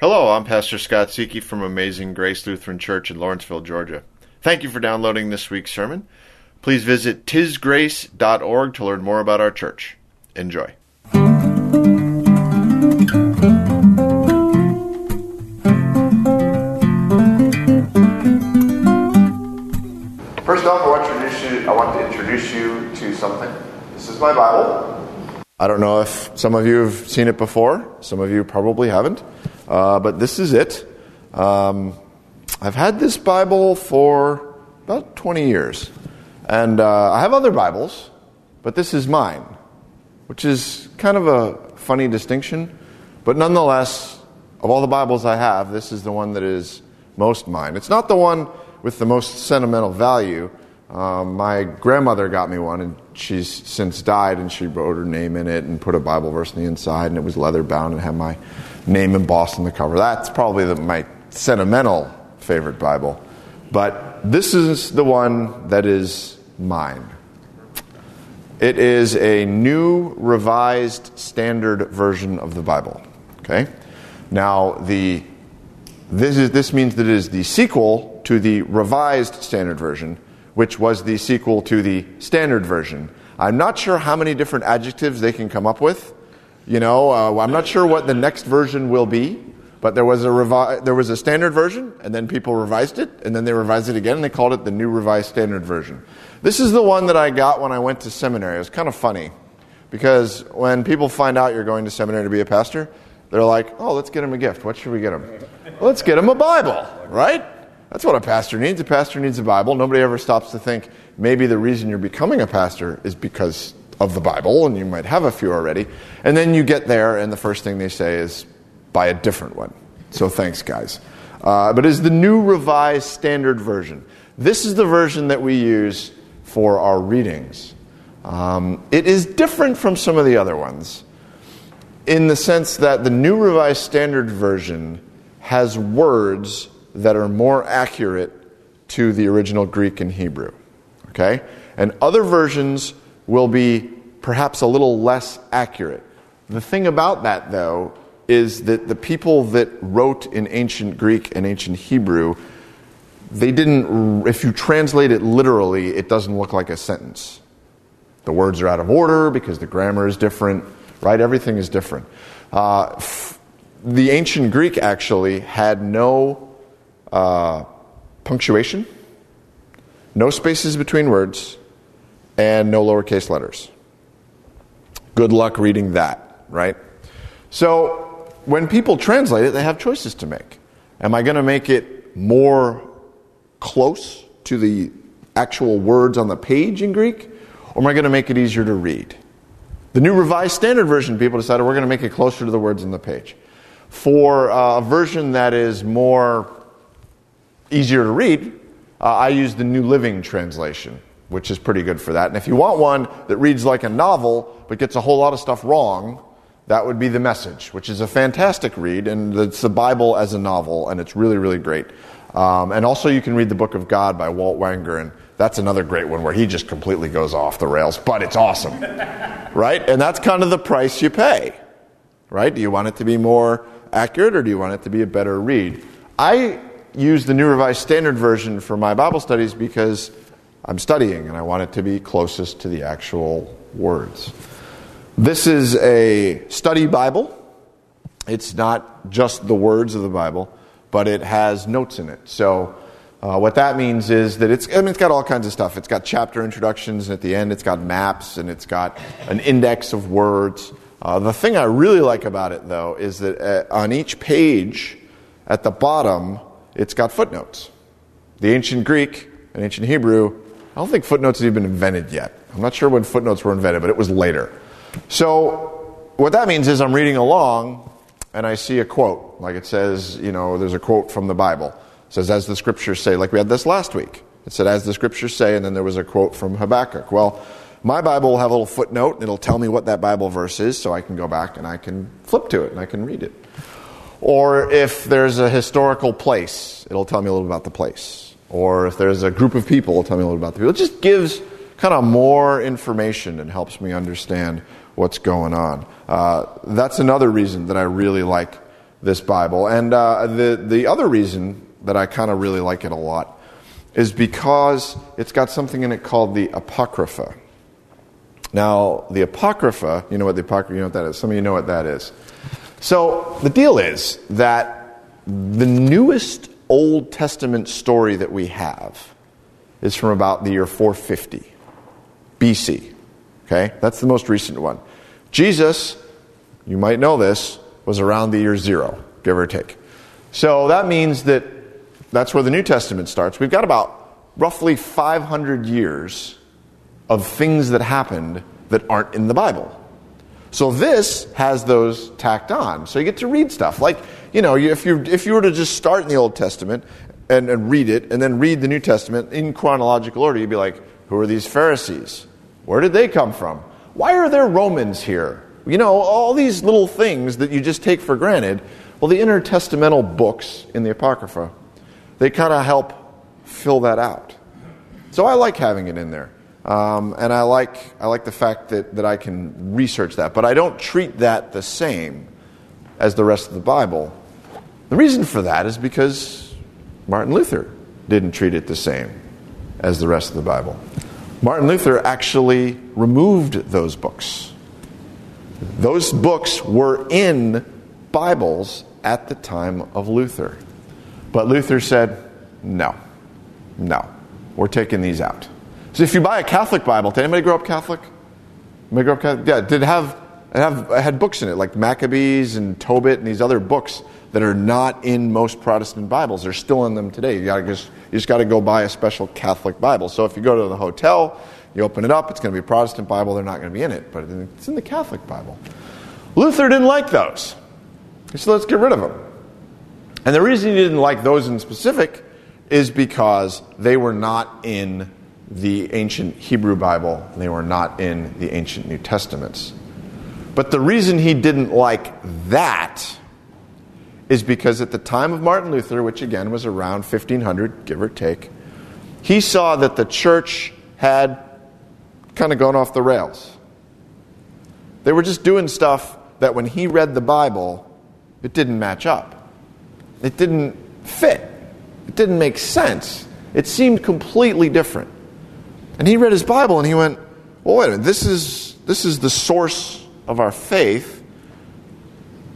Hello, I'm Pastor Scott Siki from Amazing Grace Lutheran Church in Lawrenceville, Georgia. Thank you for downloading this week's sermon. Please visit tisgrace.org to learn more about our church. Enjoy. First off, I want to introduce you, I want to introduce you to something. This is my Bible. I don't know if some of you have seen it before. Some of you probably haven't. Uh, but this is it. Um, I've had this Bible for about 20 years. And uh, I have other Bibles, but this is mine, which is kind of a funny distinction. But nonetheless, of all the Bibles I have, this is the one that is most mine. It's not the one with the most sentimental value. Um, my grandmother got me one, and she's since died, and she wrote her name in it and put a Bible verse on the inside, and it was leather bound and had my name embossed on the cover. That's probably the, my sentimental favorite Bible. But this is the one that is mine. It is a new revised standard version of the Bible. Okay? Now, the, this, is, this means that it is the sequel to the revised standard version, which was the sequel to the standard version. I'm not sure how many different adjectives they can come up with you know, uh, I'm not sure what the next version will be, but there was a revi- there was a standard version, and then people revised it, and then they revised it again, and they called it the New Revised Standard Version. This is the one that I got when I went to seminary. It was kind of funny because when people find out you're going to seminary to be a pastor, they're like, "Oh, let's get him a gift. What should we get him? let's get him a Bible, right?" That's what a pastor needs. A pastor needs a Bible. Nobody ever stops to think maybe the reason you're becoming a pastor is because of the Bible, and you might have a few already. And then you get there, and the first thing they say is, buy a different one. So thanks, guys. Uh, but it's the new revised standard version. This is the version that we use for our readings. Um, it is different from some of the other ones in the sense that the new revised standard version has words that are more accurate to the original Greek and Hebrew. Okay? And other versions will be perhaps a little less accurate. The thing about that, though, is that the people that wrote in ancient Greek and ancient Hebrew, they didn't, if you translate it literally, it doesn't look like a sentence. The words are out of order because the grammar is different, right? Everything is different. Uh, f- the ancient Greek actually had no uh, punctuation, no spaces between words, and no lowercase letters. Good luck reading that, right? So when people translate it, they have choices to make. Am I going to make it more close to the actual words on the page in Greek, or am I going to make it easier to read? The New Revised Standard Version, people decided we're going to make it closer to the words on the page. For uh, a version that is more easier to read, uh, I use the New Living Translation which is pretty good for that. And if you want one that reads like a novel but gets a whole lot of stuff wrong, that would be The Message, which is a fantastic read, and it's the Bible as a novel, and it's really, really great. Um, and also, you can read The Book of God by Walt Wangerin, and That's another great one where he just completely goes off the rails, but it's awesome. right? And that's kind of the price you pay. Right? Do you want it to be more accurate or do you want it to be a better read? I use the New Revised Standard Version for my Bible studies because I'm studying, and I want it to be closest to the actual words. This is a study Bible. It's not just the words of the Bible, but it has notes in it. So, uh, what that means is that it's, I mean, it's got all kinds of stuff. It's got chapter introductions, and at the end, it's got maps, and it's got an index of words. Uh, the thing I really like about it, though, is that uh, on each page at the bottom, it's got footnotes. The ancient Greek and ancient Hebrew I don't think footnotes had even been invented yet. I'm not sure when footnotes were invented, but it was later. So, what that means is I'm reading along and I see a quote. Like it says, you know, there's a quote from the Bible. It says, as the scriptures say, like we had this last week. It said, as the scriptures say, and then there was a quote from Habakkuk. Well, my Bible will have a little footnote, and it'll tell me what that Bible verse is, so I can go back and I can flip to it and I can read it. Or if there's a historical place, it'll tell me a little about the place or if there's a group of people, it'll tell me a little about the people. It just gives kind of more information and helps me understand what's going on. Uh, that's another reason that I really like this Bible. And uh, the, the other reason that I kind of really like it a lot is because it's got something in it called the Apocrypha. Now, the Apocrypha, you know what the Apocrypha, you know what that is? Some of you know what that is. So, the deal is that the newest Old Testament story that we have is from about the year 450 BC. Okay? That's the most recent one. Jesus, you might know this, was around the year zero, give or take. So that means that that's where the New Testament starts. We've got about roughly 500 years of things that happened that aren't in the Bible. So this has those tacked on. So you get to read stuff. Like, you know, if you, if you were to just start in the Old Testament and, and read it, and then read the New Testament in chronological order, you'd be like, who are these Pharisees? Where did they come from? Why are there Romans here? You know, all these little things that you just take for granted. Well, the intertestamental books in the Apocrypha, they kind of help fill that out. So I like having it in there. Um, and I like, I like the fact that, that I can research that. But I don't treat that the same as the rest of the Bible. The reason for that is because Martin Luther didn't treat it the same as the rest of the Bible. Martin Luther actually removed those books. Those books were in Bibles at the time of Luther. But Luther said, no, no, we're taking these out. So if you buy a Catholic Bible, did anybody grow up Catholic? Anybody grow up Catholic? Yeah, did it have, it have it had books in it like Maccabees and Tobit and these other books that are not in most Protestant Bibles. They're still in them today. You, gotta just, you just got to go buy a special Catholic Bible. So if you go to the hotel, you open it up, it's going to be a Protestant Bible. They're not going to be in it, but it's in the Catholic Bible. Luther didn't like those. He said, let's get rid of them. And the reason he didn't like those in specific is because they were not in the ancient Hebrew Bible, they were not in the ancient New Testaments. But the reason he didn't like that is because at the time of Martin Luther, which again was around 1500, give or take, he saw that the church had kind of gone off the rails. They were just doing stuff that when he read the Bible, it didn't match up. It didn't fit. It didn't make sense. It seemed completely different. And he read his Bible and he went, well, wait a minute, this is, this is the source of our faith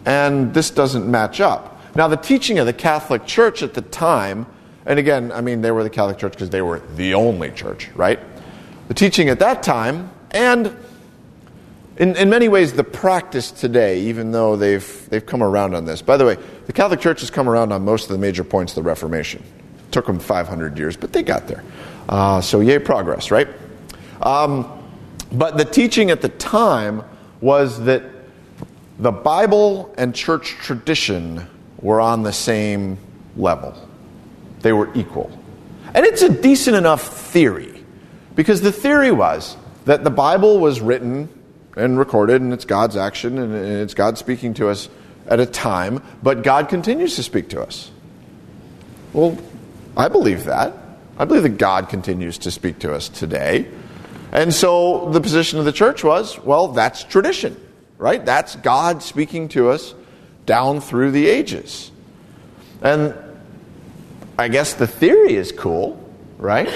and this doesn't match up. Now, the teaching of the Catholic Church at the time, and again, I mean, they were the Catholic Church because they were the only church, right? The teaching at that time, and in, in many ways, the practice today, even though they've, they've come around on this. By the way, the Catholic Church has come around on most of the major points of the Reformation. It took them 500 years, but they got there. Uh, so, yay, progress, right? Um, but the teaching at the time was that the Bible and church tradition were on the same level, they were equal. And it's a decent enough theory because the theory was that the Bible was written and recorded, and it's God's action, and it's God speaking to us at a time, but God continues to speak to us. Well, I believe that. I believe that God continues to speak to us today. And so the position of the church was well, that's tradition right? That's God speaking to us down through the ages. And I guess the theory is cool, right?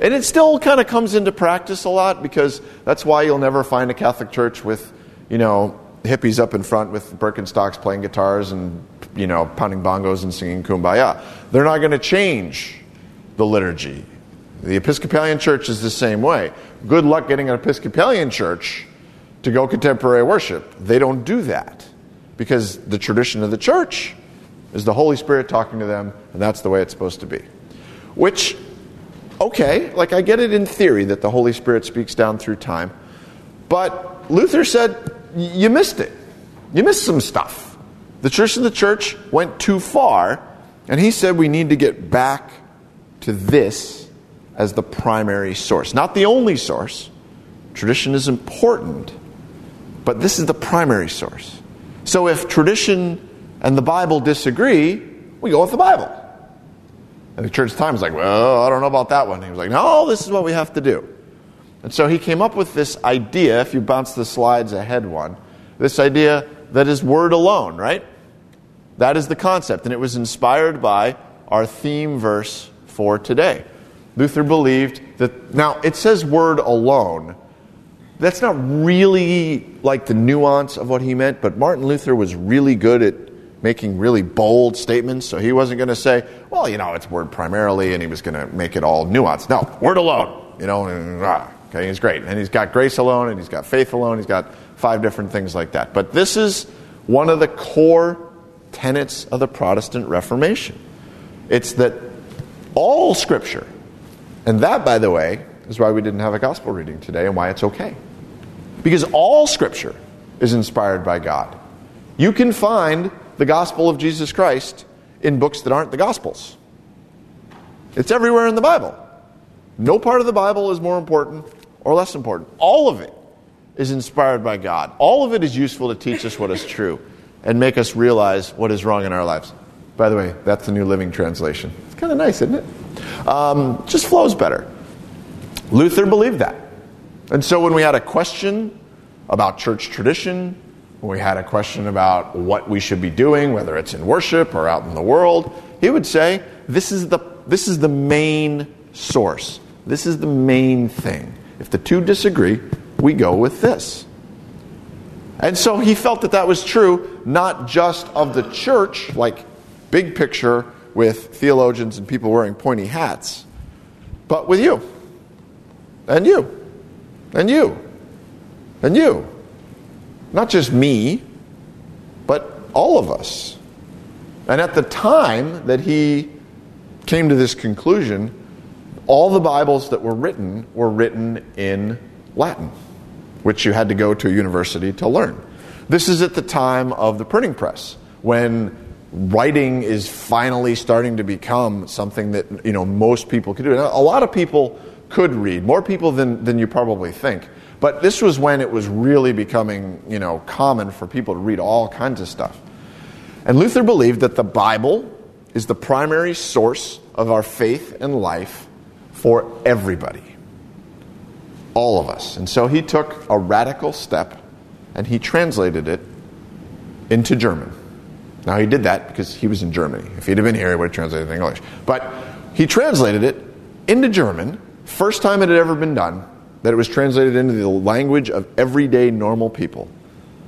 And it still kind of comes into practice a lot because that's why you'll never find a Catholic church with, you know, hippies up in front with Birkenstocks playing guitars and, you know, pounding bongos and singing kumbaya. They're not going to change the liturgy. The Episcopalian church is the same way. Good luck getting an Episcopalian church to go contemporary worship. They don't do that because the tradition of the church is the Holy Spirit talking to them, and that's the way it's supposed to be. Which, okay, like I get it in theory that the Holy Spirit speaks down through time, but Luther said, you missed it. You missed some stuff. The church of the church went too far, and he said we need to get back to this as the primary source. Not the only source. Tradition is important, but this is the primary source. So if tradition and the Bible disagree, we go with the Bible. And the church time is like, well, I don't know about that one. He was like, no, this is what we have to do. And so he came up with this idea, if you bounce the slides ahead one, this idea that is word alone, right? That is the concept, and it was inspired by our theme verse for today. Luther believed that, now it says word alone. That's not really like the nuance of what he meant, but Martin Luther was really good at making really bold statements, so he wasn't going to say, well, you know, it's word primarily, and he was going to make it all nuanced. No, word alone, you know, ah, okay, he's great. And he's got grace alone, and he's got faith alone, he's got five different things like that. But this is one of the core tenets of the Protestant Reformation. It's that all Scripture, and that, by the way, is why we didn't have a gospel reading today and why it's okay. Because all Scripture is inspired by God. You can find the gospel of Jesus Christ in books that aren't the gospels. It's everywhere in the Bible. No part of the Bible is more important or less important. All of it is inspired by God. All of it is useful to teach us what is true and make us realize what is wrong in our lives. By the way, that's the New Living Translation. It's kind of nice, isn't it? Um, just flows better. Luther believed that. And so when we had a question about church tradition, when we had a question about what we should be doing, whether it's in worship or out in the world, he would say, This is the, this is the main source. This is the main thing. If the two disagree, we go with this. And so he felt that that was true, not just of the church, like big picture with theologians and people wearing pointy hats, but with you, and you, and you, and you. Not just me, but all of us. And at the time that he came to this conclusion, all the Bibles that were written were written in Latin, which you had to go to a university to learn. This is at the time of the printing press, when writing is finally starting to become something that you know most people could do. a lot of people could read, more people than, than you probably think. But this was when it was really becoming, you know, common for people to read all kinds of stuff. And Luther believed that the Bible is the primary source of our faith and life for everybody. All of us. And so he took a radical step and he translated it into German. Now he did that because he was in Germany. If he'd have been here, he would have translated it in English. But he translated it into German, first time it had ever been done, that it was translated into the language of everyday normal people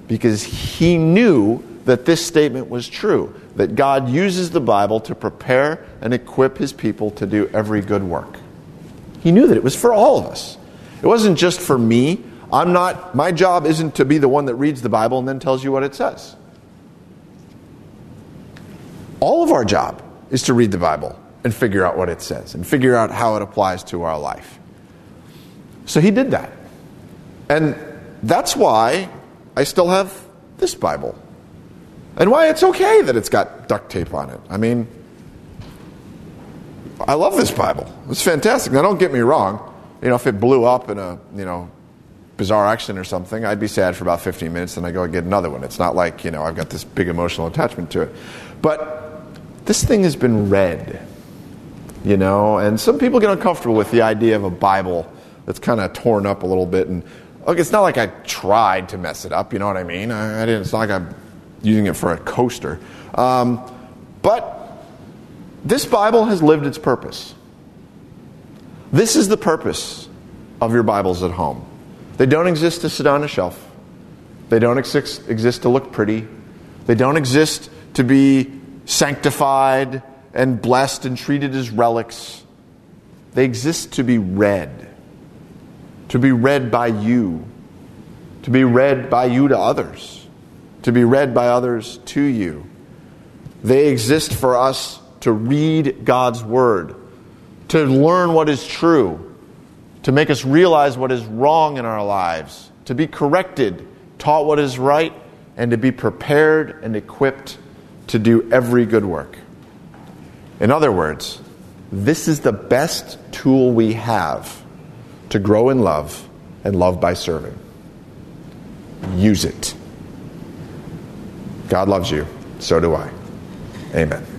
because he knew that this statement was true that God uses the Bible to prepare and equip his people to do every good work. He knew that it was for all of us. It wasn't just for me. I'm not my job isn't to be the one that reads the Bible and then tells you what it says. All of our job is to read the Bible and figure out what it says and figure out how it applies to our life. So he did that. And that's why I still have this Bible. And why it's okay that it's got duct tape on it. I mean, I love this Bible. It's fantastic. Now, don't get me wrong. You know, if it blew up in a, you know, bizarre accident or something, I'd be sad for about 15 minutes, then I go and get another one. It's not like, you know, I've got this big emotional attachment to it. But this thing has been read, you know, and some people get uncomfortable with the idea of a Bible that's kind of torn up a little bit. And look, it's not like I tried to mess it up. You know what I mean? I, I didn't. It's not like I'm using it for a coaster. Um, but this Bible has lived its purpose. This is the purpose of your Bibles at home. They don't exist to sit on a shelf. They don't exist, exist to look pretty. They don't exist to be sanctified and blessed and treated as relics. They exist to be read to be read by you, to be read by you to others, to be read by others to you. They exist for us to read God's Word, to learn what is true, to make us realize what is wrong in our lives, to be corrected, taught what is right, and to be prepared and equipped to do every good work. In other words, this is the best tool we have to grow in love and love by serving. Use it. God loves you. So do I. Amen.